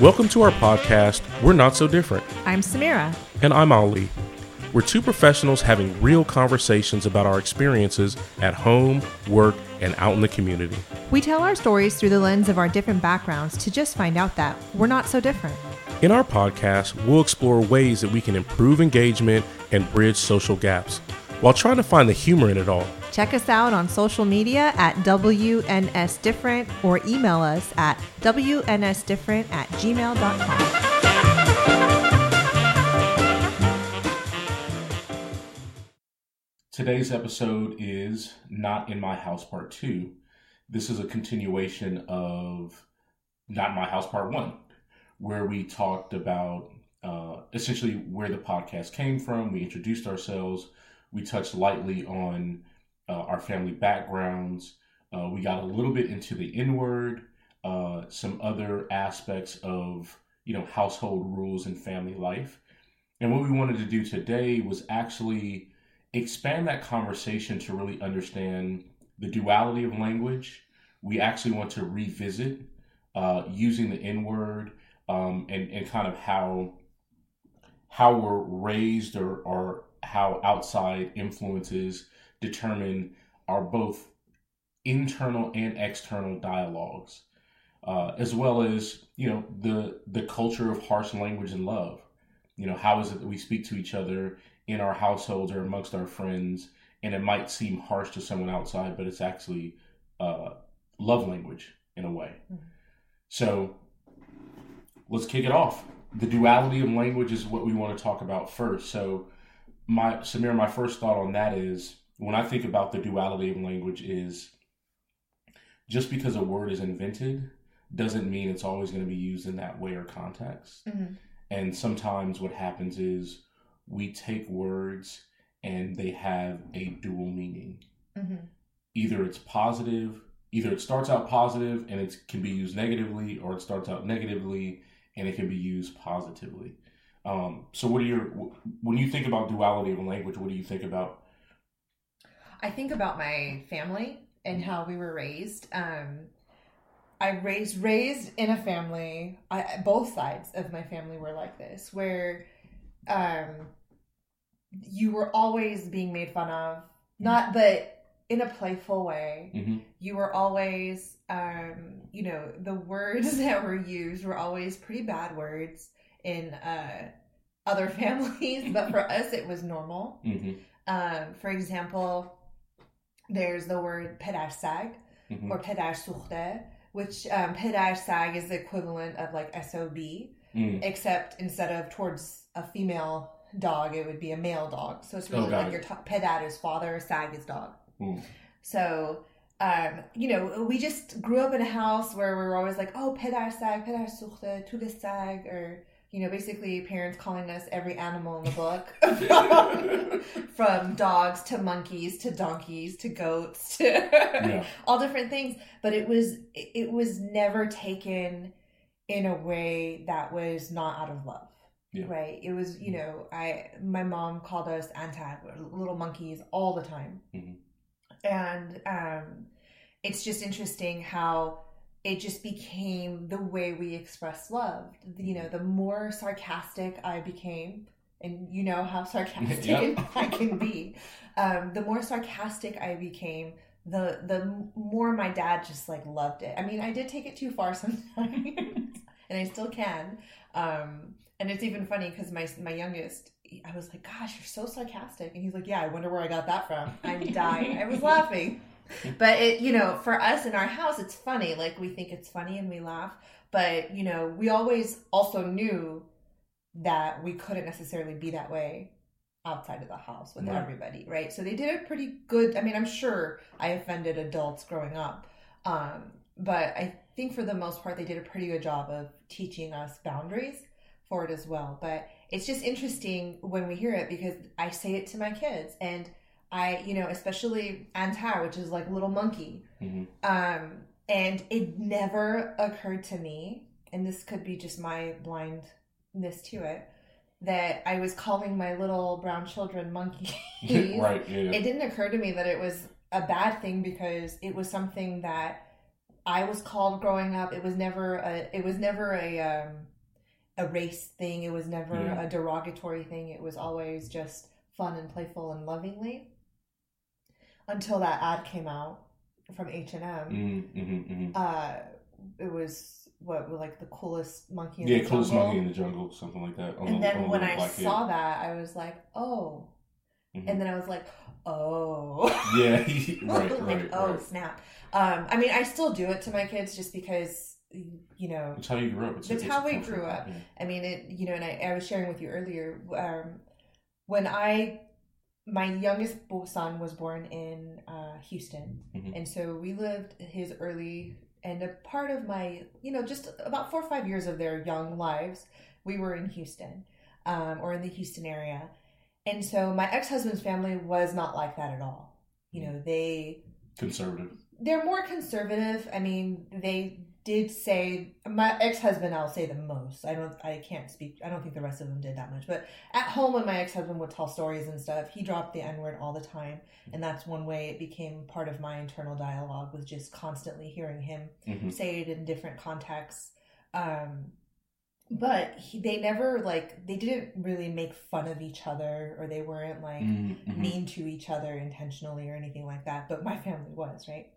Welcome to our podcast, We're Not So Different. I'm Samira. And I'm Ali. We're two professionals having real conversations about our experiences at home, work, and out in the community. We tell our stories through the lens of our different backgrounds to just find out that we're not so different. In our podcast, we'll explore ways that we can improve engagement and bridge social gaps while trying to find the humor in it all. Check us out on social media at WNS Different or email us at WNSDifferent at gmail.com. Today's episode is Not in My House Part 2. This is a continuation of Not in My House Part 1, where we talked about uh, essentially where the podcast came from. We introduced ourselves. We touched lightly on uh, our family backgrounds. Uh, we got a little bit into the N word, uh, some other aspects of you know household rules and family life. And what we wanted to do today was actually expand that conversation to really understand the duality of language. We actually want to revisit uh, using the N word um, and and kind of how how we're raised or or how outside influences determine our both internal and external dialogues, uh, as well as you know the the culture of harsh language and love. You know, how is it that we speak to each other in our households or amongst our friends, and it might seem harsh to someone outside, but it's actually uh, love language in a way. Mm-hmm. So let's kick it off. The duality of language is what we want to talk about first. So, my Samir, my first thought on that is when I think about the duality of language is just because a word is invented doesn't mean it's always going to be used in that way or context. Mm-hmm. And sometimes what happens is we take words and they have a dual meaning. Mm-hmm. Either it's positive, either it starts out positive and it can be used negatively, or it starts out negatively and it can be used positively. Um, so, what are your when you think about duality of language? What do you think about? I think about my family and how we were raised. Um, I raised raised in a family. I, both sides of my family were like this, where um, you were always being made fun of, not but in a playful way. Mm-hmm. You were always, um, you know, the words that were used were always pretty bad words in uh, other families, but for us, it was normal. Mm-hmm. Um, for example, there's the word pedarsag mm-hmm. or pedarsuchte, which um, pedarsag is the equivalent of like SOB, mm. except instead of towards a female dog, it would be a male dog. So it's really oh, like your t- pedad is father, sag is dog. Mm. So, um, you know, we just grew up in a house where we were always like, oh, pedar sag, pedar suchte, sag, or you know, basically parents calling us every animal in the book from, dogs to monkeys to donkeys to goats to yeah. all different things. But it was it was never taken in a way that was not out of love. Yeah. Right. It was, you know, I my mom called us antar, little monkeys all the time. Mm-hmm. And um it's just interesting how it just became the way we express love. You know, the more sarcastic I became, and you know how sarcastic yep. I can be, um, the more sarcastic I became, the the more my dad just like loved it. I mean, I did take it too far sometimes, and I still can. Um, and it's even funny because my my youngest, I was like, "Gosh, you're so sarcastic," and he's like, "Yeah, I wonder where I got that from." I'm dying. I was laughing but it you know for us in our house it's funny. Like we think it's funny and we laugh. But you know we always also knew that we couldn't necessarily be that way outside of the house with right. everybody right? So they did a pretty good. I mean i'm sure i offended adults growing up. Um, but i think for the most part they did a pretty good job of teaching us boundaries for it as well. But it's just interesting when we hear it because i say it to my kids and I, you know, especially Antar, which is like little monkey. Mm-hmm. Um, and it never occurred to me, and this could be just my blindness to it, that I was calling my little brown children monkeys. right. Yeah. It didn't occur to me that it was a bad thing because it was something that I was called growing up. It was never a. It was never a. Um, a race thing. It was never Yeah. a derogatory thing. It was always just fun and playful and lovingly. Until that ad came out from H and M, Mm, mm-hmm, mm-hmm. uh, it was what like the coolest monkey. In Yeah, the coolest jungle. monkey in the jungle, something like that. And then when little I saw that, I was like, oh. Mhm. And then I was like, oh. yeah, right, like, right, oh right. snap. Um, I mean, I still do it to my kids just because, you know, It's how you grew up. It's, That's it's how we grew up. Yeah. I mean, it, you know, and I, I was sharing with you earlier, um, when I, my youngest son was born in uh, Houston. Mhm. And so we lived his early and a part of my, you know, just about four or five years of their young lives, we were in Houston um, or in the Houston area. And so my ex husband's family was not like that at all. You know, they, Conservative. they're more conservative. I mean, they did say my ex-husband I'll say the most. I don't I can't speak I don't think the rest of them did that much. But at home when my ex-husband would tell stories and stuff, he dropped the N-word all the time. And that's one way it became part of my internal dialogue was just constantly hearing him hmm say it in different contexts. Um but he, they never like they didn't really make fun of each other or they weren't like Mm-hmm. mean to each other intentionally or anything like that but my family was right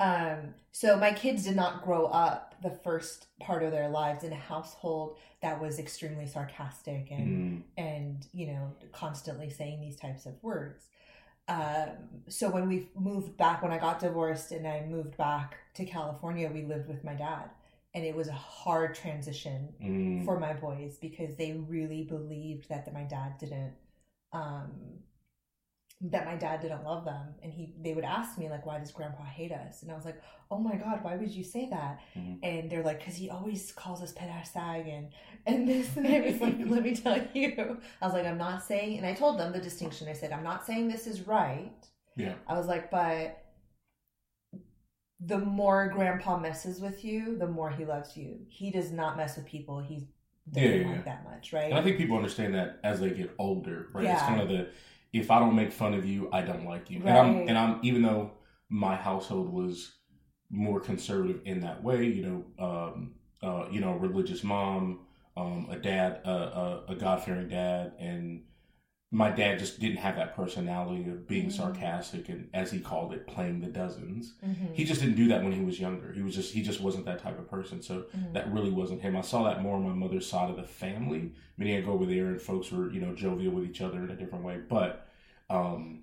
um so my kids did not grow up the first part of their lives in a household that was extremely sarcastic and Mm. and you know constantly saying these types of words um so when we moved back when i got divorced and i moved back to california we lived with my dad and it was a hard transition Mm. for my boys because they really believed that, that my dad didn't um that my dad didn't love them. And he they would ask me like why does grandpa hate us? And i was like oh my god why would you say that? Mhm. and they're like because he always calls us pedasag and and this and i was like let me tell you. I was like i'm not saying and i told them the distinction. I said i'm not saying this is right. Yeah. i was like but the more grandpa messes with you the more he loves you. He does not mess with people. He's Yeah, yeah, like yeah. that much right? And I think people understand that as they get older, right? It's kind of the if I don't make fun of you, I don't like you. Right. And I'm and I'm even though my household was more conservative in that way, you know, um, uh, you know, religious mom, um, a dad, uh, a, a God fearing dad, and my dad just didn't have that personality of being Mhm. sarcastic and, as he called it, playing the dozens. Mhm. He just didn't do that when he was younger. He was just he just wasn't that type of person. So Mhm. that really wasn't him. I saw that more on my mother's side of the family. Meaning I go over there and folks were, you know, jovial with each other in a different way. But um,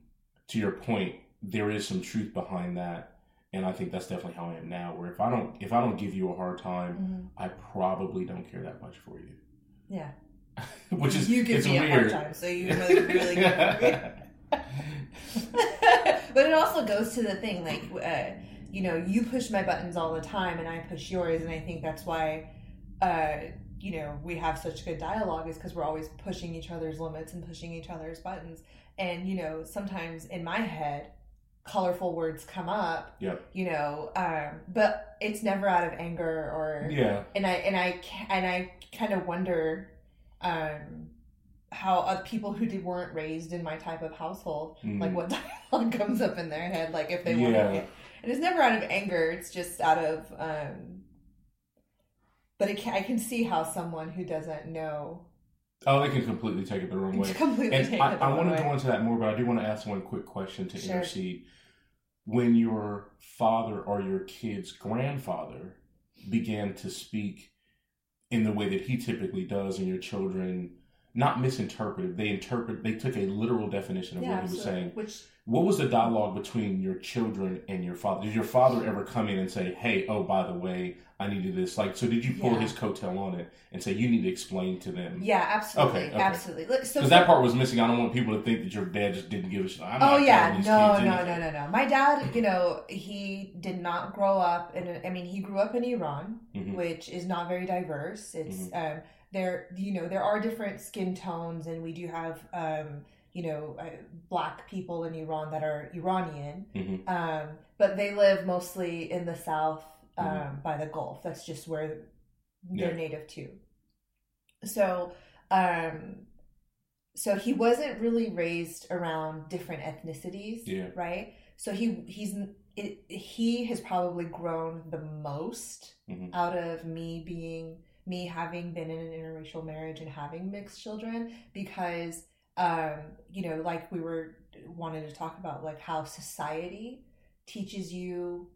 to your point, there is some truth behind that. And I think that's definitely how I am now. Where if I don't if I don't give you a hard time, Mhm. I probably don't care that much for you. yeah Which is you give it's me weird. a hard time so you really really good but it also goes to the thing like uh, you know you push my buttons all the time and i push yours and i think that's why uh, you know we have such good dialogue is because we're always pushing each other's limits and pushing each other's buttons and you know sometimes in my head colorful words come up Yep. you know um, but it's never out of anger or Yeah. and I and I and I kind of wonder um, how other people who did, weren't raised in my type of household, like Mm. what dialogue comes up in their head, like if they want to. And it's never out of anger; it's just out of. Um, but it can, I can see how someone who doesn't know Oh, they can completely take it the wrong way. completely And take I, it the I want to go into that more, but I do want to ask one quick question to Sure. intercede. When your father or your kid's grandfather began to speak in the way that he typically does, and your children not misinterpreted, they interpret, they took a literal definition of yeah, what he was absolutely. saying. Which What was the dialogue between your children and your father? Did your father ever come in and say, "Hey, oh, by the way, I needed this"? Like, so did you pull Yeah. his coattail on it and say, "You need to explain to them"? yeah, absolutely, Okay, okay. absolutely. Look, So Because that part was missing. I don't want people to think that your dad just didn't give a shit. I'm oh yeah, no, no, no, no, no. My dad, you know, he did not grow up in. A, I mean, he grew up in Iran. Mhm. which is not very diverse. It's um, there, you know, there are different skin tones, and we do have, um, you know, uh, black people in Iran that are Iranian, Mhm. um, but they live mostly in the south um, Mhm. by the Gulf. That's just where they're native to. So, um, so he wasn't really raised around different ethnicities, Yeah. right? So he he's it, he has probably grown the most Mhm. out of me being me having been in an interracial marriage and having mixed children because um you know like we were wanted to talk about like how society teaches you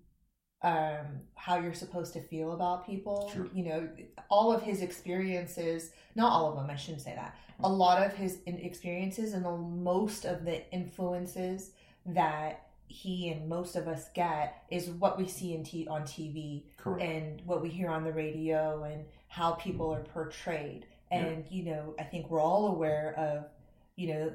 um how you're supposed to feel about people Sure. you know all of his experiences not all of them i shouldn't say that a lot of his experiences and the, most of the influences that he and most of us get is what we see in t- on TV Correct. and what we hear on the radio and how people are portrayed. And you know, I think we're all aware of, you know,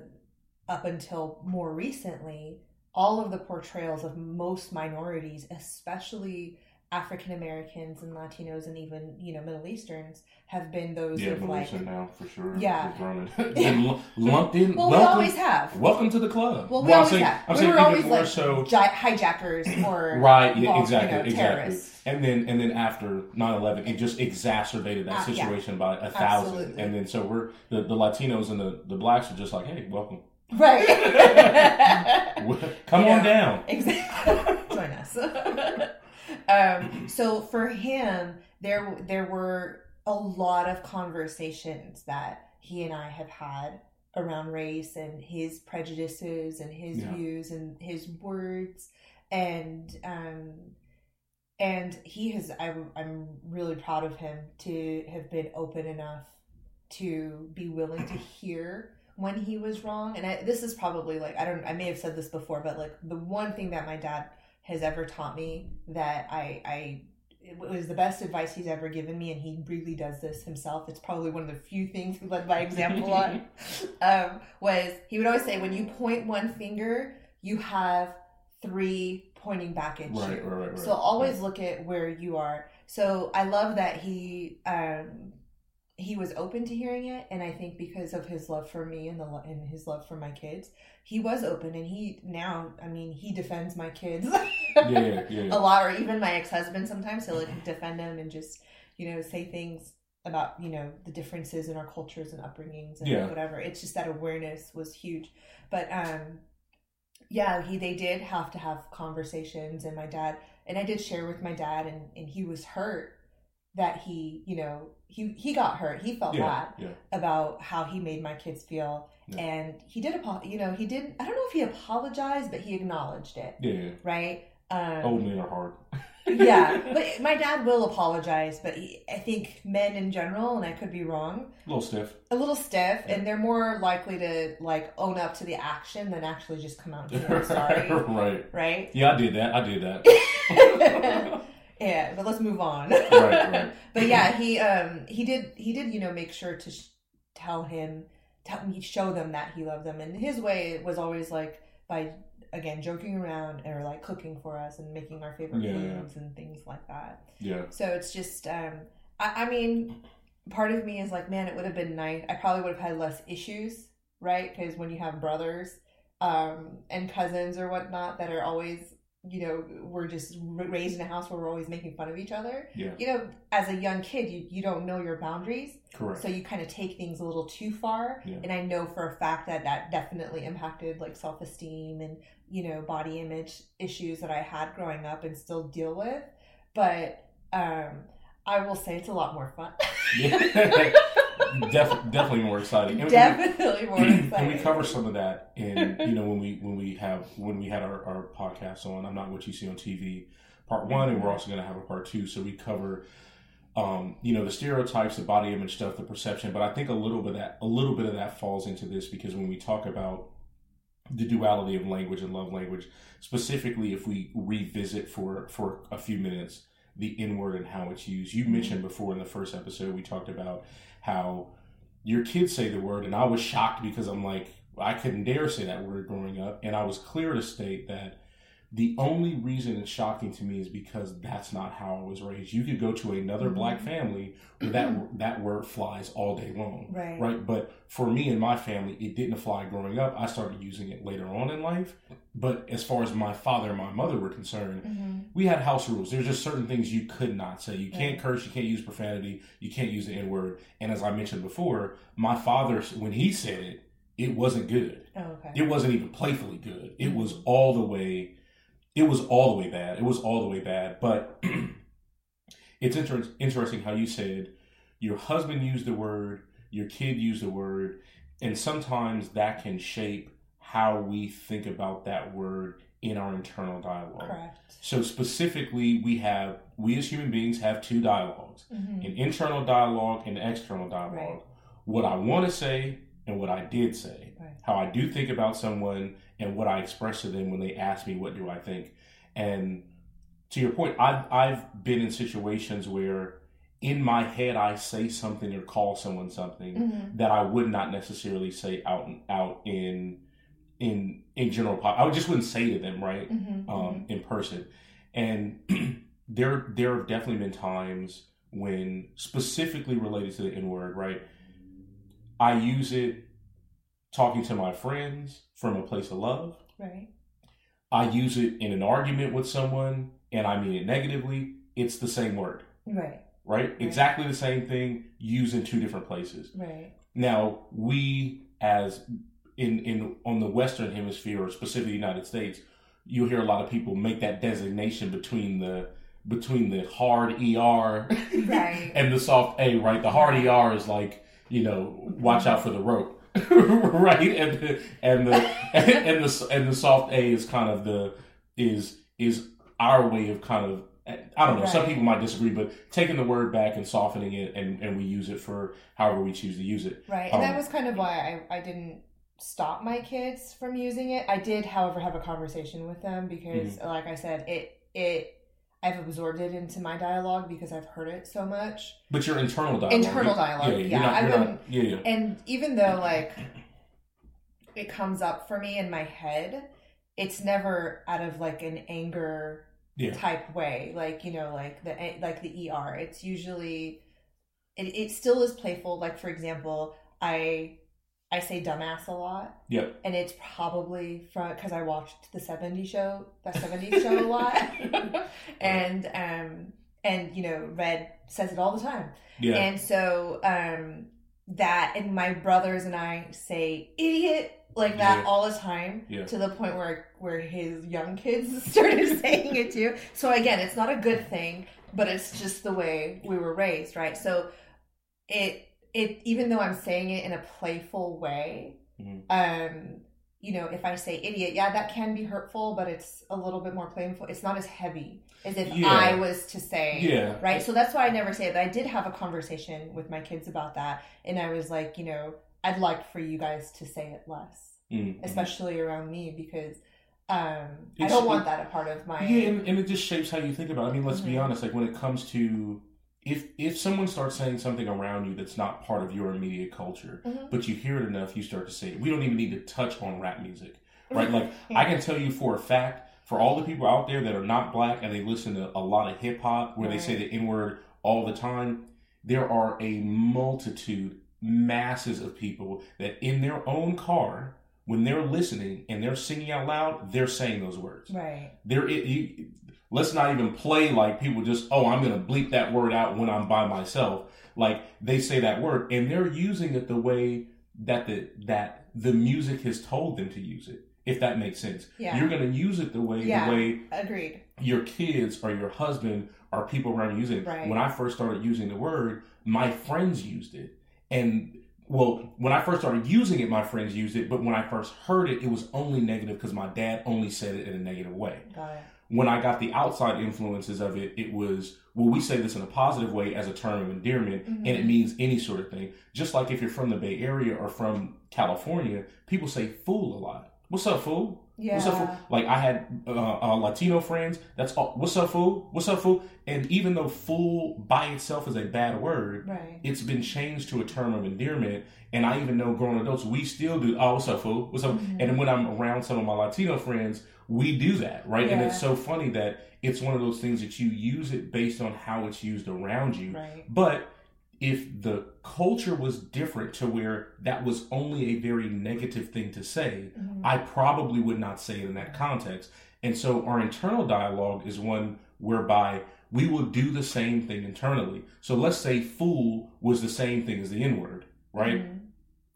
up until more recently, all of the portrayals of most minorities, especially African Americans and Latinos and even, you know, Middle Easterns, have been those yeah, of like Malaysia now for sure. Yeah. Been lumped in. Well, we welcome, always have. welcome to the club. Well, we I'm always saying, have. I'm we saying were always like so. gi- hijackers or Right, yeah, exactly, you know, exactly. And then and then after 9-11, it just exacerbated that Uh, yeah. situation by a thousand. Absolutely. And then so we're the, the Latinos and the, the blacks are just like, hey, welcome. Right. Come Yeah. on down. Exactly. Join us. Um, so for him, there there were a lot of conversations that he and I have had around race and his prejudices and his Yeah. views and his words and um and he has I'm, I'm really proud of him to have been open enough to be willing to hear when he was wrong and I, this is probably like i don't i may have said this before but like the one thing that my dad has ever taught me that i i it was the best advice he's ever given me and he really does this himself. It's probably one of the few things he led by example on. Um, was he would always say when you point one finger you have three pointing back at Right, you. right, right, right. so always look at where you are. So i love that he um he was open to hearing it and i think because of his love for me and the and his love for my kids he was open and he now i mean he defends my kids Yeah, yeah, yeah. a lot or even my ex-husband sometimes he'll like defend them and just you know say things about you know the differences in our cultures and upbringings and whatever. It's just that awareness was huge. But um yeah he they did have to have conversations and my dad and i did share with my dad and and he was hurt that he you know he he got hurt he felt yeah, bad yeah. about how he made my kids feel Yeah. and he did apo- you know he did i don't know if he apologized but he acknowledged it Yeah, yeah. right um Old men are hard. yeah, but my dad will apologize, but he, I think men in general, and I could be wrong, A little stiff. a little stiff, and they're more likely to like own up to the action than actually just come out and say I'm sorry, right. right? Yeah, I did that. I did that. Yeah, but let's move on. Right, right. but yeah, he um he did he did you know make sure to sh- tell him tell me show them that he loved them, and his way was always like by again joking around or like cooking for us and making our favorite Yeah, foods and things like that. Yeah. So it's just, um, I, I mean, part of me is like, man, it would have been nice. I probably would have had less issues, right? Because when you have brothers um, and cousins or whatnot that are always, you know, we're just raised in a house where we're always making fun of each other. Yeah. You know, as a young kid, you, you don't know your boundaries. Correct. So you kind of take things a little too far. Yeah. And I know for a fact that that definitely impacted like self esteem and, you know, body image issues that I had growing up and still deal with. But um, I will say it's a lot more fun. Yeah. Def- definitely more exciting. And we- definitely more exciting. and we cover some of that in you know when we when we have when we had our, our podcast on i'm not what you see on tv part one and we're also going to have a part two so we cover um you know the stereotypes the body image stuff the perception but i think a little bit of that a little bit of that falls into this because when we talk about the duality of language and love language specifically if we revisit for for a few minutes the n word and how it's used. You mm-hmm. mentioned before in the first episode we talked about how your kids say the word and i was shocked because i'm like i couldn't dare say that word growing up and i was clear to state that the only reason it's shocking to me is because that's not how i was raised you could go to another Mhm. black family where that that word flies all day long Right. right but for me and my family it didn't fly growing up i started using it later on in life but as far as my father and my mother were concerned Mhm. we had house rules. There's just certain things you could not say. You can't Right. curse. You can't use profanity. You can't use the N word. And as I mentioned before, my father, when he said it, it wasn't good. Oh, okay. It wasn't even playfully good. It was all the way it was all the way bad. It was all the way bad. But it's inter- interesting how you said your husband used the word, your kid used the word, and sometimes that can shape how we think about that word in our internal dialogue. Correct. So specifically, we have we as human beings have two dialogues: Mhm. an internal dialogue and an external dialogue. Right. What I want to say and what I did say, Right. how I do think about someone, and what I express to them when they ask me, "What do I think?" And to your point, I've I've been in situations where in my head I say something or call someone something Mhm. that I would not necessarily say out out in in in general. pop- I just wouldn't say to them, right? Mhm. um, in person. And there there have definitely been times when specifically related to the N word, right? I use it talking to my friends from a place of love. Right. I use it in an argument with someone and I mean it negatively. It's the same word, Right. right? Exactly the same thing used in two different places. Right. Now, we as in in on the Western Hemisphere, or specifically the United States, you'll hear a lot of people make that designation between the between the hard ER Right. and the soft A. Right, the hard ER is like you know, watch out for the rope, right, and the and the and the and the soft A is kind of the is is our way of kind of I don't know. Some people might disagree, but taking the word back and softening it, and, and we use it for however we choose to use it. Right. And that Um, was kind of why I, I didn't stop my kids from using it. I did, however, have a conversation with them because, Mm-hmm. like I said, it it I've absorbed it into my dialogue because I've heard it so much. But your internal dialogue, Internal dialogue, yeah, yeah, you're not, I you're not- wouldn't- yeah, yeah, And even though like it comes up for me in my head, it's never out of like an anger yeah, type way. Like you know like the like the er it's usually it, it still is playful. Like for example i i say dumbass a lot yeah. and it's probably from because i watched the 70s show that 70s show a lot and um and you know red says it all the time yeah. and so um that and my brothers and I say idiot like that Yeah. all the time Yeah. to the point where where his young kids started saying it too. So again, it's not a good thing, but it's just the way we were raised, right? So it it even though I'm saying it in a playful way, Mhm. um you know, if I say idiot, yeah, that can be hurtful, but it's a little bit more playful. It's not as heavy as if Yeah. I was to say yeah, right? So that's why I never say it. But I did have a conversation with my kids about that, and I was like, you know, I'd like for you guys to say it less, Mhm. especially around me, because um, I don't want that a part of my. Yeah, and, and it just shapes how you think about it. I mean, let's be Mhm. honest. Like when it comes to if if someone starts saying something around you that's not part of your immediate culture, Mhm. but you hear it enough, you start to say it. We don't even need to touch on rap music, right? Like I can tell you for a fact, for all the people out there that are not black and they listen to a lot of hip hop where they say the N word all the time, there are a multitude, masses of people that in their own car, when they're listening and they're singing out loud, they're saying those words. right, There, it, you, let's not even play like people just, oh, I'm going to bleep that word out when I'm by myself. Like they say that word and they're using it the way that the that the music has told them to use it. If that makes sense, Yeah. you're going to use it the way Yeah. the way agreed, your kids or your husband or people around you using it. Right. When I first started using the word, my friends used it. And well, when I first started using it, my friends used it. But when I first heard it, it was only negative because my dad only said it in a negative way. got it, When I got the outside influences of it, it was, well, we say this in a positive way as a term of endearment, and it means any sort of thing. Just like if you're from the Bay Area or from California, people say fool a lot. What's up, fool? yeah, What's up, fool? Like I had uh, uh, Latino friends. That's all. What's up, fool? What's up, fool? And even though "fool" by itself is a bad word, right, it's been changed to a term of endearment. And I even know grown adults, we still do. Oh, what's up, fool? What's up? Mhm. And when I'm around some of my Latino friends, we do that, right? And it's so funny that it's one of those things that you use it based on how it's used around you. right, But if the culture was different to where that was only a very negative thing to say, Mhm. I probably would not say it in that context. And so our internal dialogue is one whereby we will do the same thing internally. So let's say fool was the same thing as the N word, right? Mhm.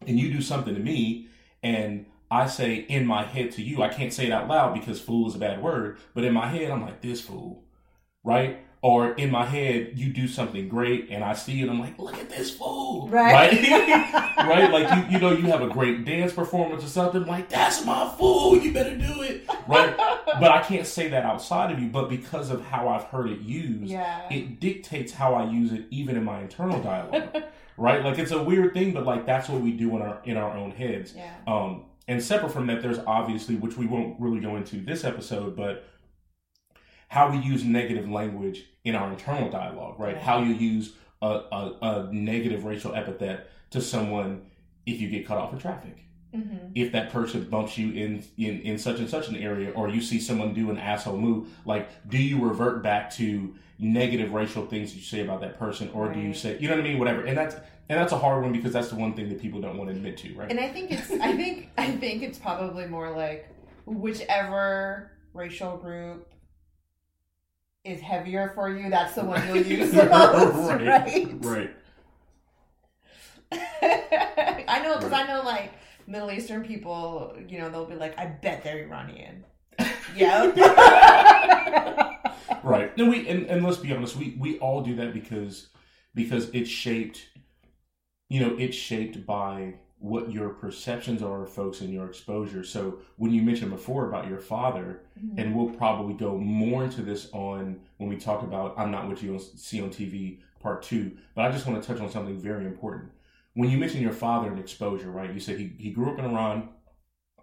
And you do something to me and I say in my head to you, I can't say it out loud because fool is a bad word, but in my head, I'm like, this fool, right? Or in my head, you do something great and I see it, I'm like, look at this fool, Right. Right? right? Like, you, you know, you have a great dance performance or something, like, that's my fool, you better do it, right? but I can't say that outside of you, but because of how I've heard it used, Yeah. it dictates how I use it even in my internal dialogue. right? Like it's a weird thing, but like that's what we do in our in our own heads. yeah. Um, and separate from that, there's obviously, which we won't really go into this episode, but how we use negative language in our internal dialogue, right? How you use a, a, a negative racial epithet to someone if you get cut off in traffic. Mm-hmm. If that person bumps you in, in in such and such an area, or you see someone do an asshole move, like do you revert back to negative racial things that you say about that person, or do you say you know what I mean, whatever? And that's and that's a hard one because that's the one thing that people don't want to admit to, right? And I think it's I think I think it's probably more like whichever racial group is heavier for you, that's the one you'll use the most, right? right. I know because I know like Middle Eastern people, you know, they'll be like, I bet they're Iranian. yep. right no we and, and let's be honest we we all do that because because it's shaped you know it's shaped by what your perceptions are of folks and your exposure so when you mentioned before about your father mm-hmm. and we'll probably go more into this on when we talk about i'm not what you see on tv part two but i just want to touch on something very important when you mentioned your father and exposure right you said he, he grew up in iran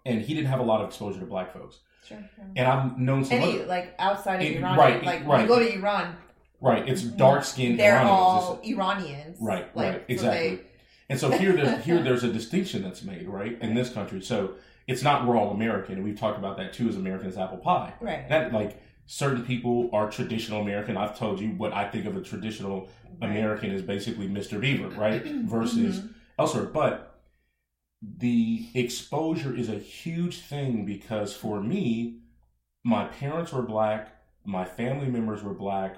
and he didn't have a lot of exposure to black folks Sure. sure. and i've known some Any other, like outside of It- Iran, right, like when right. you go to Iran, right it's dark skinned they're Iranians. all It's- Iranians, Right, Like, right, so exactly. they- And so here, there's, here, there's a distinction that's made, right, in this country. So it's not we're all American, and we've talked about that too as Americans apple pie. right. That like certain people are traditional American. I've told you what I think of a traditional American is basically Mr. Beaver, right, versus Mhm. elsewhere. But the exposure is a huge thing because for me, my parents were black, my family members were black,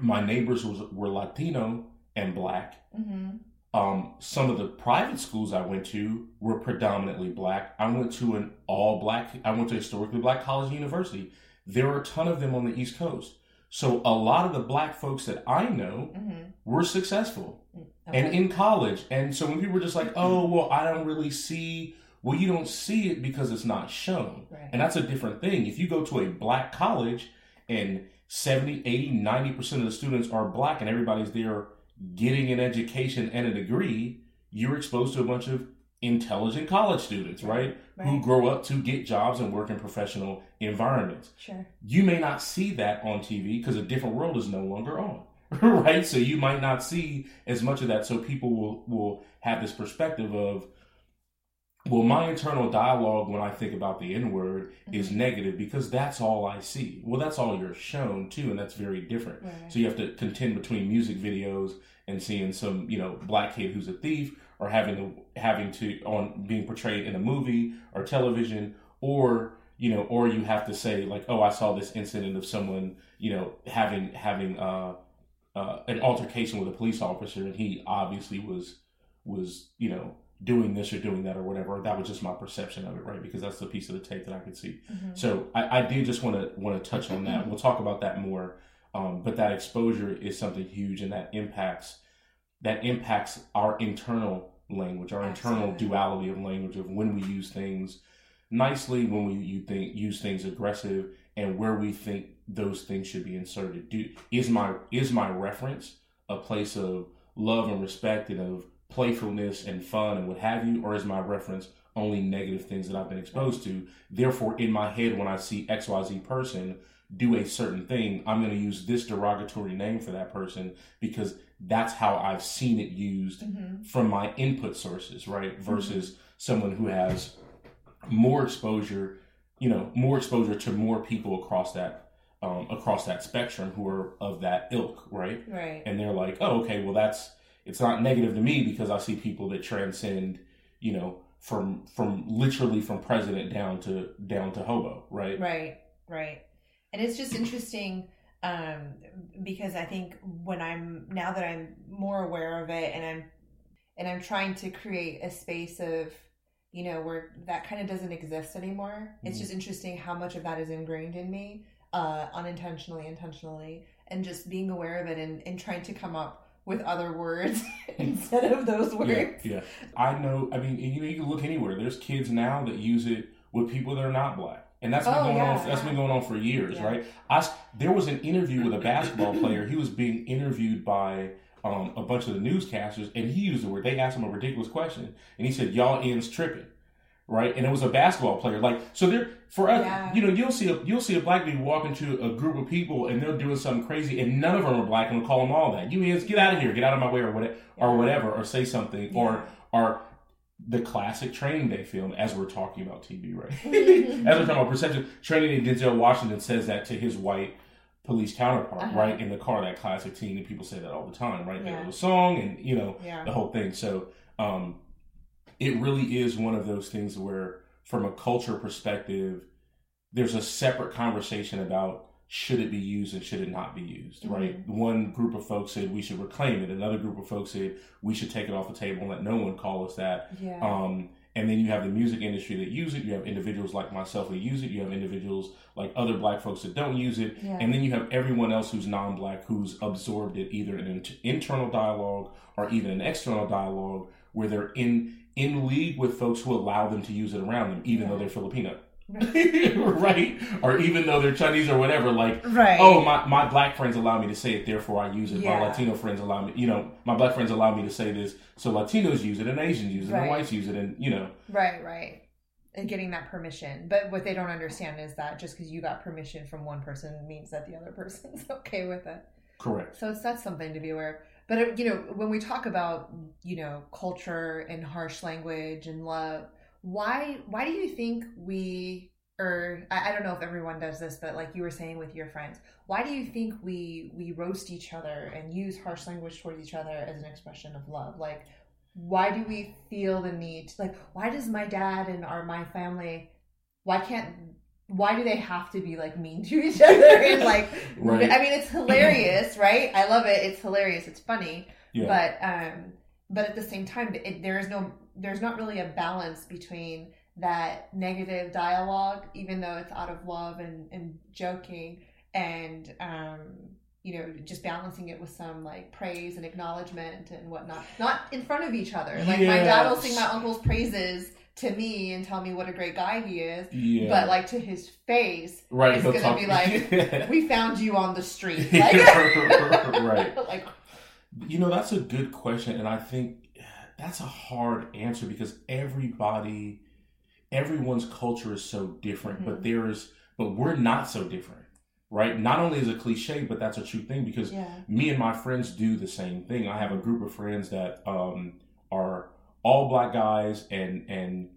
my neighbors was, were Latino and black. Mhm. Um, some of the private schools I went to were predominantly black. I went to an all black. I went to a historically black college and university. There are a ton of them on the East Coast. So a lot of the black folks that I know Mhm. were successful Okay. and in college. And so when people were just like, "Oh, well, I don't really see," well, you don't see it because it's not shown. Right. And that's a different thing. If you go to a black college and 70, 80, 90% of the students are black and everybody's there getting an education and a degree, you're exposed to a bunch of intelligent college students, right? Who grow up to get jobs and work in professional environments. Sure. You may not see that on TV because a different world is no longer on. right? So you might not see as much of that. So people will will have this perspective of well, my internal dialogue when I think about the N word mm-hmm. is negative because that's all I see. Well, that's all you're shown too, and that's very different. Right. So you have to contend between music videos and seeing some, you know, black kid who's a thief, or having to having to on being portrayed in a movie or television, or you know, or you have to say like, oh, I saw this incident of someone, you know, having having uh, uh, an altercation with a police officer, and he obviously was was you know doing this or doing that or whatever. That was just my perception of it, right? Because that's the piece of the tape that I could see. Mhm. So I, I did just want to want to touch on that. We'll talk about that more. Um, but that exposure is something huge, and that impacts that impacts our internal language, our internal duality of language of when we use things nicely, when we you think use things aggressive, and where we think those things should be inserted. Do is my is my reference a place of love and respect and of playfulness and fun and what have you, or is my reference only negative things that I've been exposed to? Therefore, in my head, when I see XYZ person do a certain thing, I'm going to use this derogatory name for that person because that's how I've seen it used Mhm. from my input sources, right? Versus someone who has more exposure, you know, more exposure to more people across that um, across that spectrum who are of that ilk, right? Right. And they're like, oh, okay, well, that's it's not negative to me because I see people that transcend, you know, from from literally from president down to down to hobo, right? Right, right. And it's just interesting um, because I think when I'm now that I'm more aware of it and I'm and I'm trying to create a space of you know, where that kind of doesn't exist anymore. It's Mhm. just interesting how much of that is ingrained in me, uh, unintentionally, intentionally, and just being aware of it and, and trying to come up with other words instead of those Yeah, words. yeah. I know. I mean, you know, you can look anywhere. There's kids now that use it with people that are not black, and that's been Oh, going yeah, on. That's yeah. been going on for years, Yeah. right? I there was an interview with a basketball player. He was being interviewed by um, a bunch of the newscasters, and he used the word. They asked him a ridiculous question, and he said, "Y'all ends tripping." Right, and it was a basketball player. Like, so there for us, you know, you'll see a you'll see a black dude walk into a group of people, and they're doing something crazy, and none of them are black, and we'll call them all that. You ends, get out of here, get out of my way, or whatever, or whatever, or say something, or Yeah. The classic Training Day film, as we're talking about TV, right? Mhm. as we're talking about perception, Training Day, Denzel Washington says that to his white police counterpart, Uh-huh. right? In the car, that classic scene, and people say that all the time, right? Yeah. There was a song, and you know Yeah. the whole thing. So, um, it really is one of those things where, from a culture perspective, there's a separate conversation about should it be used and should it not be used, right? One group of folks said we should reclaim it. Another group of folks said we should take it off the table and let no one call us that. Yeah. Um, and then you have the music industry that use it. You have individuals like myself that use it. You have individuals like other black folks that don't use it. Yeah. And then you have everyone else who's non-black who's absorbed it either in an internal dialogue or even an external dialogue where they're in in league with folks who allow them to use it around them, even Yeah. though they're Filipino. right? Or even though they're Chinese or whatever, like right. oh my, my black friends allow me to say it therefore i use it Yeah. my latino friends allow me you know my black friends allow me to say this so latinos use it and asians use it Right. and whites use it and you know Right, right. And getting that permission. But what they don't understand is that just because you got permission from one person means that the other person's okay with it. correct So it's that's something to be aware of. But uh, you know, when we talk about you know culture and harsh language and love, why why do you think we or I, I don't know if everyone does this, but like you were saying with your friends, why do you think we we roast each other and use harsh language towards each other as an expression of love? Like, why do we feel the need? Like, why does my dad and our my family? Why can't? Why do they have to be like mean to each other and like Right. I mean, it's hilarious, right? I love it. It's hilarious. It's funny, yeah but um, but at the same time, it, there is no, there's not really a balance between that negative dialogue, even though it's out of love and and joking, and um, you know, just balancing it with some like praise and acknowledgement and whatnot, not in front of each other. Like my dad will sing my uncle's praises to me and tell me what a great guy he is, yeah. but like to his face, right He's gonna talk- be like, we found you on the street. Like, right. like you know that's a good question and i think that's a hard answer because everybody everyone's culture is so different but Mhm. there's but we're not so different right not only is it cliche but that's a true thing because yeah, me and my friends do the same thing. I have a group of friends that um, are all black guys and and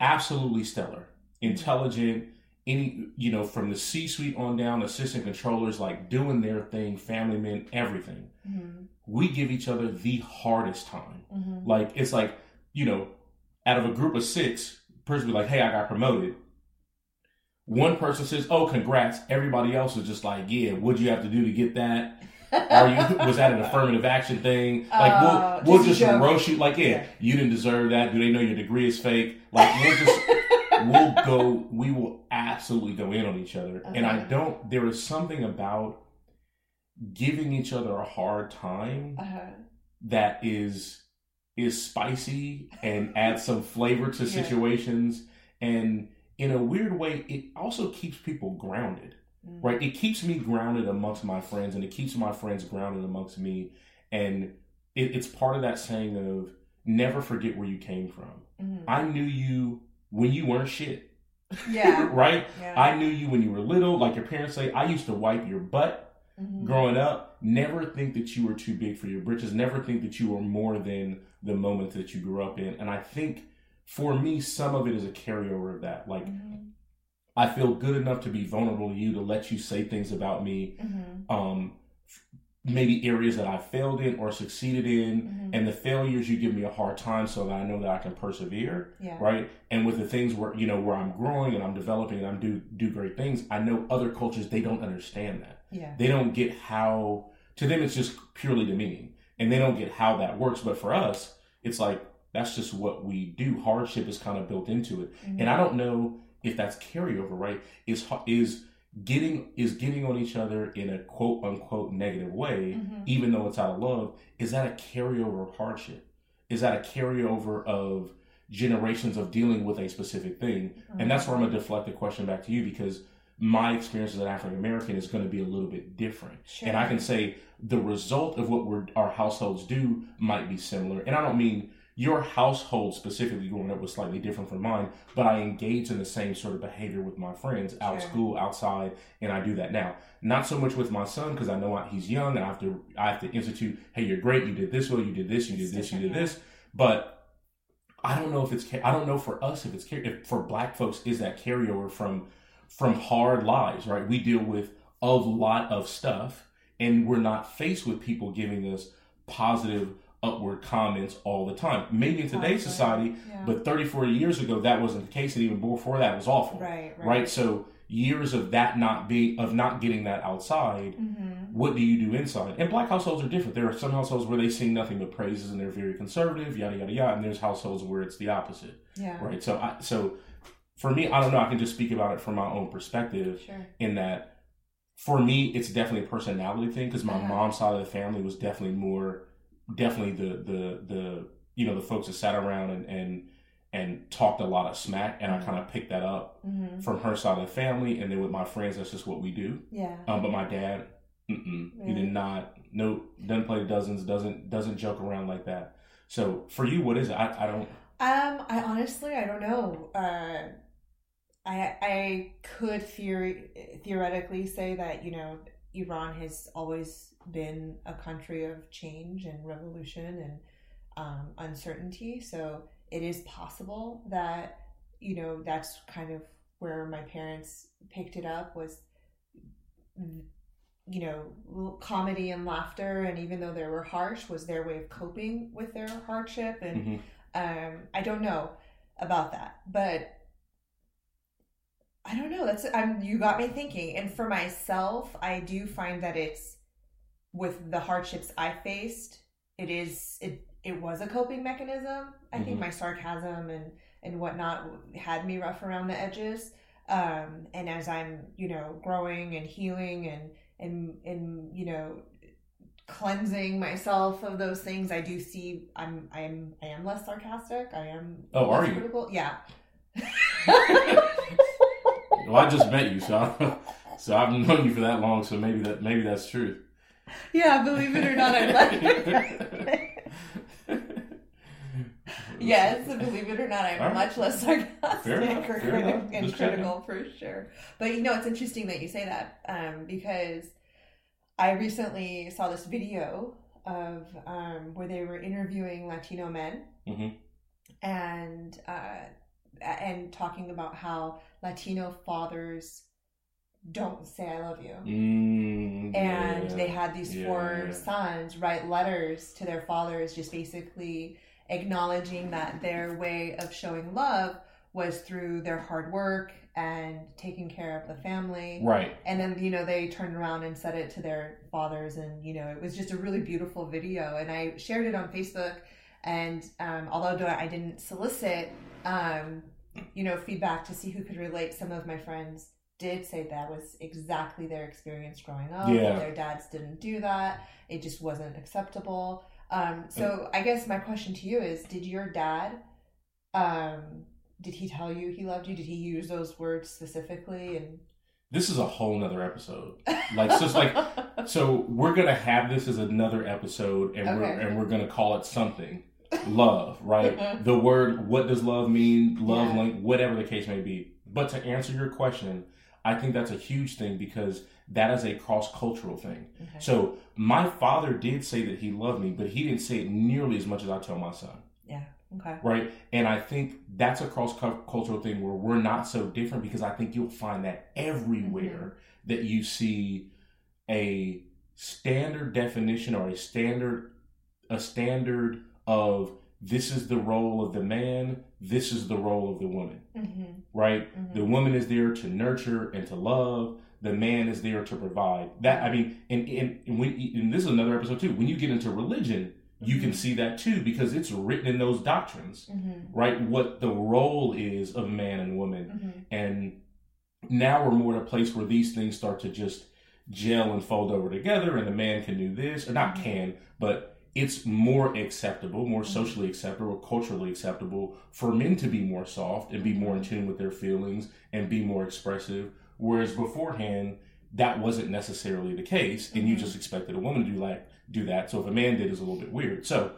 absolutely stellar, intelligent. Any you know from the C suite on down, assistant controllers like doing their thing, family men, everything. Mhm. We give each other the hardest time. Mhm. Like it's like you know, out of a group of six, person be like, "Hey, I got promoted." One person says, "Oh, congrats!" Everybody else is just like, "Yeah, what'd you have to do to get that?" Are you was that an affirmative action thing? Like we'll we'll just just roast you. Like yeah, Yeah. you didn't deserve that. Do they know your degree is fake? Like we'll just we'll go. We will absolutely go in on each other. And I don't. There is something about giving each other a hard time Uh-huh. that is is spicy and adds some flavor to Yeah. situations and in a weird way it also keeps people grounded Mm. right it keeps me grounded amongst my friends and it keeps my friends grounded amongst me and it, it's part of that saying of never forget where you came from Mhm. i knew you when you weren't shit Yeah. right yeah. i knew you when you were little like your parents say i used to wipe your butt Mhm. growing up, never think that you were too big for your britches. Never think that you were more than the moment that you grew up in. And I think for me, some of it is a carryover of that. Like, Mhm. I feel good enough to be vulnerable to you, to let you say things about me, Mhm. um, maybe areas that I failed in or succeeded in. Mhm. And the failures, you give me a hard time so that I know that I can persevere Yeah. right? And with the things where you know where I'm growing and I'm developing and I'm do do great things, I know other cultures they don't understand that. Yeah. They don't get how to them it's just purely demeaning, and they don't get how that works. But for us, it's like That's just what we do. Hardship is kind of built into it, Mhm. and I don't know if that's carryover. Right? Is is getting is getting on each other in a quote unquote negative way, Mhm. even though it's out of love. Is that a carryover of hardship? Is that a carryover of generations of dealing with a specific thing? And that's where I'm gonna deflect the question back to you because my experience as an African American is going to be a little bit different. Sure. And I can say the result of what we're, our households do might be similar. And I don't mean your household specifically growing up was slightly different from mine, but I engage in the same sort of behavior with my friends out of Sure. school, outside, and I do that now. Not so much with my son because I know he's young and I have to I have to institute, hey, you're great, you did this well, you did this, you did this, you did this. But I don't know if it's I don't know for us if it's if for black folks is that carryover from from hard lives, right? We deal with a lot of stuff and we're not faced with people giving us positive upward comments all the time. Maybe in today's society, Yeah. but 30, 40 years ago that wasn't the case and even before that was awful. right, right, Right? So years of that not being of not getting that outside Mm-hmm. what do you do inside? And black households are different. There are some households where they sing nothing but praises and they're very conservative, yada yada yada. And there's households where it's the opposite, Yeah, right? So, I, so for me, I don't know. I can just speak about it from my own perspective. sure. In that, for me, it's definitely a personality thing because my Uh-huh. mom's side of the family was definitely more, definitely the the the you know the folks that sat around and and and talked a lot of smack, and I Mhm. kind of picked that up Mm-hmm. from her side of the family, and then with my friends, that's just what we do. Yeah. Um, but my dad, mm-mm, he did not. No, doesn't play dozens. Doesn't doesn't joke around like that. So for you, what is it? I, I don't. Um, I honestly, I don't know. Uh, I I could theory, theoretically say that you know Iran has always been a country of change and revolution and um, uncertainty. So it is possible that you know that's kind of where my parents picked it up was you know comedy and laughter and even though they were harsh was their way of coping with their hardship and mhm. um i don't know about that but i don't know that's i'm you got me thinking and for myself i do find that it's with the hardships i faced it is it it was a coping mechanism i think Mhm. my sarcasm and and whatnot had me rough around the edges um and as i'm you know growing and healing and and and you know cleansing myself of those things i do see i'm i'm i am less sarcastic i am Oh, are you? critical. yeah Well, I just met you, so I, so I've known you for that long. So maybe that maybe that's true. Yeah believe it or not i'm less yes believe it or not i'm right. much less sarcastic enough, or and critical for sure but you know it's interesting that you say that um, because i recently saw this video of um, where they were interviewing latino men Mhm. and uh, and talking about how latino fathers don't say i love you Mm. They had these four Yeah. sons write letters to their fathers just basically acknowledging that their way of showing love was through their hard work and taking care of the family right. and then you know they turned around and said it to their fathers and you know it was just a really beautiful video and i shared it on facebook and um, although i didn't solicit um, you know feedback to see who could relate some of my friends did say that was exactly their experience growing up Yeah. their dads didn't do that it just wasn't acceptable um, so i guess my question to you is did your dad um, did he tell you he loved you did he use those words specifically and This is a whole nother episode. Like, so it's like so we're gonna have this as another episode, and we're and we're gonna call it something. Love, right? The word. What does love mean? Love, Yeah. like whatever the case may be. But to answer your question, I think that's a huge thing because that is a cross cultural thing. Okay. So my father did say that he loved me, but he didn't say it nearly as much as I tell my son, Yeah. Okay. right? And I think that's a cross cultural thing where we're not so different because I think you'll find that everywhere mm-hmm. that you see a standard definition or a standard a standard of this is the role of the man, this is the role of the woman, Mm-hmm. right? Mhm. The woman is there to nurture and to love. The man is there to provide. That I mean, and and, and when and this is another episode too. When you get into religion, you can Mhm. see that too because it's written in those doctrines, Mhm. right? What the role is of man and woman. Mhm. And now we're more at a place where these things start to just gel and fold over together, and the man can do this, or not Mhm. can, but it's more acceptable, more socially acceptable, culturally acceptable for men to be more soft and be more in tune with their feelings and be more expressive. Whereas beforehand, that wasn't necessarily the case, and you Mhm. just expected a woman to do like do that. So if a man did, it's a little bit weird. So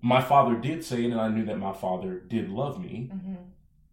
my father did say it, and I knew that my father did love me Mhm.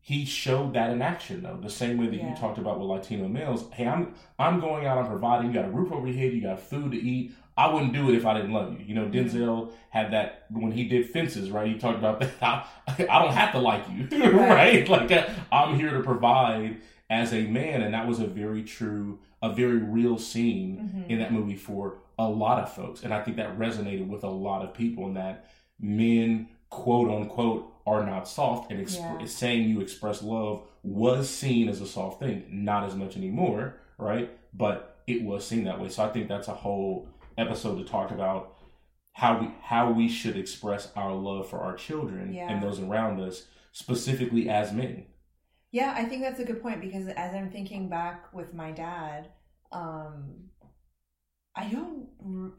He showed that in action though. The same way that Yeah. you talked about with latino males. Hey i'm i'm going out i'm providing. You got a roof over your head. You got food to eat. I wouldn't do it if i didn't love you. You know denzel had that when he did fences right? He talked about that. I, I don't have to like you Right. like uh, i'm here to provide as a man. And that was a very true a very real scene Mhm. in that movie for a lot of folks. And i think that resonated with a lot of people and that men quote unquote are not soft and exp- Yeah. saying you express love was seen as a soft thing not as much anymore right but it was seen that way so i think that's a whole episode to talk about how we how we should express our love for our children Yeah. and those around us specifically as men Yeah, I think that's a good point because as I'm thinking back with my dad, um, I don't.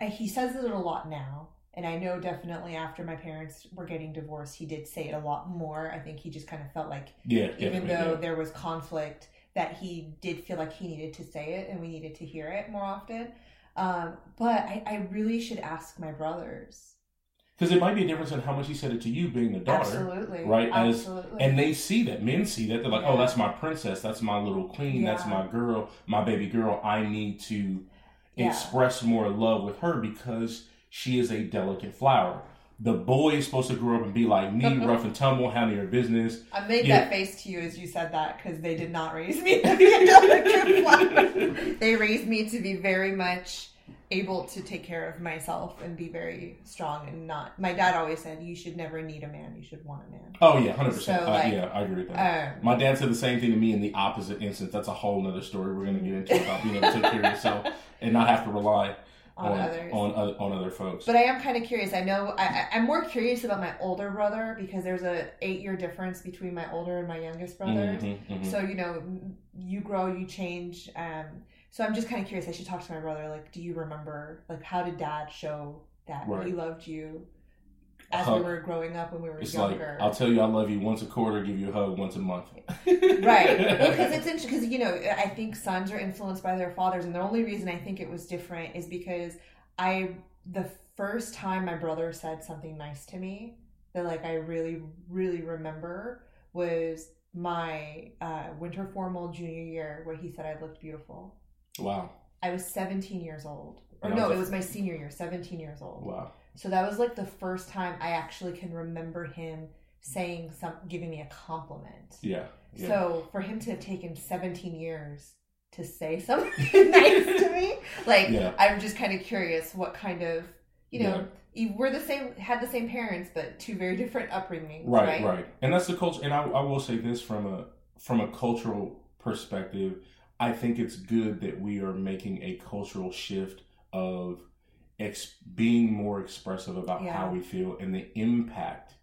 He says it a lot now, and I know definitely after my parents were getting divorced, he did say it a lot more. I think he just kind of felt like, yeah even though yeah. there was conflict, that he did feel like he needed to say it, and we needed to hear it more often. Um, but I, I really should ask my brothers. because it might be a difference in how much he said it to you being the daughter Absolutely, right, as- Absolutely, and they see that men see that they're like oh that's my princess that's my little queen that's my girl my baby girl i need to Yeah. express more love with her because she is a delicate flower the boy is supposed to grow up and be like me rough and tumble handle your business I made that face to you as you said that because they did not raise me to be a delicate flower. They raised me to be very much able to take care of myself and be very strong and not. My dad always said, "You should never need a man. You should want a man." oh yeah 100% So, uh, like, yeah i agree with that Um, my dad said the same thing to me in the opposite instance that's a whole other story we're going to get into about being able to take care of yourself and not have to rely on, on others. on, other- on other folks But I am kind of curious. I know I, I'm more curious about my older brother because there's a eight year difference between my older and my youngest brothers. Mhm, mhm. So you know, you grow, you change. Um, so I'm just kind of curious. I should talk to my brother. Like, do you remember? Like, how did Dad show that Right. he loved you as Hug. we were growing up when we were It's younger? like I'll tell you I love you once a quarter, give you a hug once a month. right. Because it's interesting. Because you know, I think sons are influenced by their fathers, and the only reason I think it was different is because I the first time my brother said something nice to me that like I really really remember was my uh, winter formal junior year where he said I looked beautiful. wow, I was 17 years old. Or And no, was it was my senior year, 17 years old. wow. So that was like the first time I actually can remember him saying some giving me a compliment. Yeah. yeah. So for him to have taken 17 years to say something nice to me, like Yeah. I'm just kind of curious what kind of, you know, Yeah. you we're the same, had the same parents, but two very different upbringings, right, right? right, And that's the culture. And I, I will say this from a from a cultural perspective, I think it's good that we are making a cultural shift of ex- being more expressive about Yeah. how we feel and the impact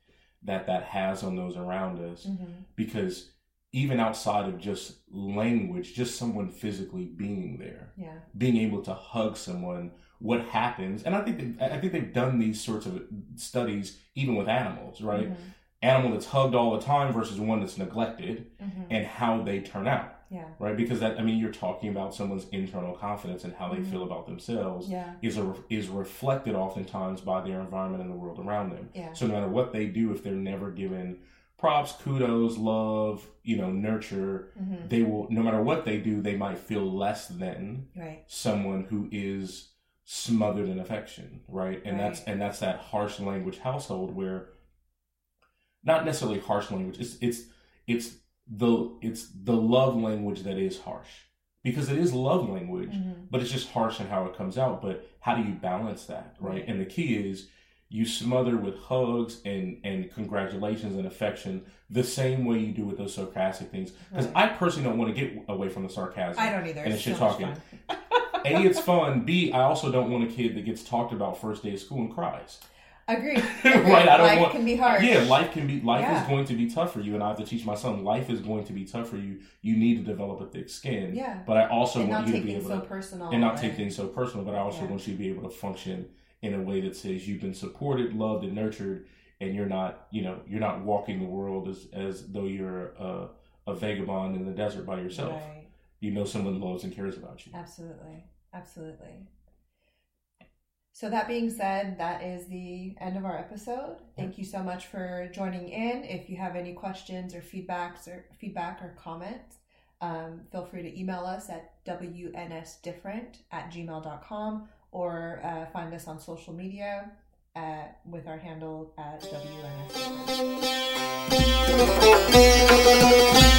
that that has on those around us. Mhm. Because even outside of just language, just someone physically being there, Yeah. being able to hug someone, what happens? And I think I think they've done these sorts of studies even with animals, right? Mhm. Animal that's hugged all the time versus one that's neglected, Mhm. and how they turn out, Yeah. right? Because that I mean, you're talking about someone's internal confidence and how they Mhm. feel about themselves Yeah. is a, is reflected oftentimes by their environment and the world around them. Yeah. So no matter what they do, if they're never given props, kudos, love, you know, nurture, hmm they will. No matter what they do, they might feel less than Right. someone who is smothered in affection, right? And that's and that's that harsh language household where not necessarily harsh language. It's it's it's the it's the love language that is harsh because it is love language, Mhm. but it's just harsh in how it comes out. But how do you balance that, right? And the key is you smother with hugs and and congratulations and affection the same way you do with those sarcastic things. Because Right. I personally don't want to get away from the sarcasm. I don't either. And It's it's so talking. A, it's fun. B, I also don't want a kid that gets talked about first day of school and cries. Agreed. right? I don't life want. can be hard. Yeah, life can be. Life Yeah. is going to be tough for you, and I have to teach my son. Life is going to be tough for you. You need to develop a thick skin. Yeah. But I also and want you to be able so to personal and not take things so personal. But I also Yeah. want you to be able to function in a way that says you've been supported, loved, and nurtured, and you're not, you know, you're not walking the world as as though you're a, a vagabond in the desert by yourself. Right. You know, someone loves and cares about you. Absolutely. Absolutely. So that being said, that is the end of our episode. Thank you so much for joining in. If you have any questions or feedbacks or feedback or comments, um, feel free to email us at wnsdifferent at gmail.com or uh, find us on social media at, with our handle at wnsdifferent.